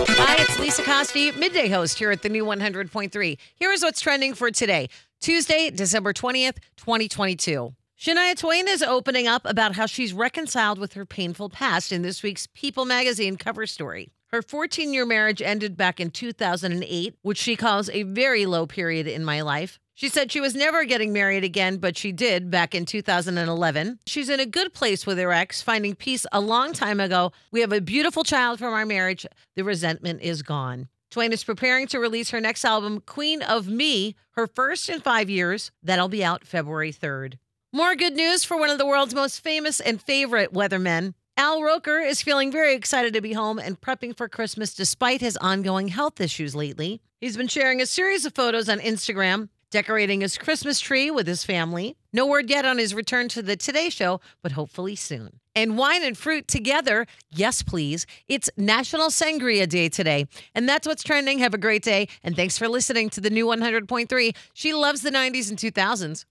Hi, it's Lisa Costi, midday host here at the new 100.3. Here is what's trending for today, Tuesday, December 20th, 2022. Shania Twain is opening up about how she's reconciled with her painful past in this week's People magazine cover story. Her 14 year marriage ended back in 2008, which she calls a very low period in my life. She said she was never getting married again, but she did back in 2011. She's in a good place with her ex, finding peace a long time ago. We have a beautiful child from our marriage. The resentment is gone. Twain is preparing to release her next album, Queen of Me, her first in five years. That'll be out February 3rd. More good news for one of the world's most famous and favorite weathermen. Al Roker is feeling very excited to be home and prepping for Christmas despite his ongoing health issues lately. He's been sharing a series of photos on Instagram, decorating his Christmas tree with his family. No word yet on his return to the Today Show, but hopefully soon. And wine and fruit together, yes, please. It's National Sangria Day today. And that's what's trending. Have a great day. And thanks for listening to the new 100.3. She loves the 90s and 2000s.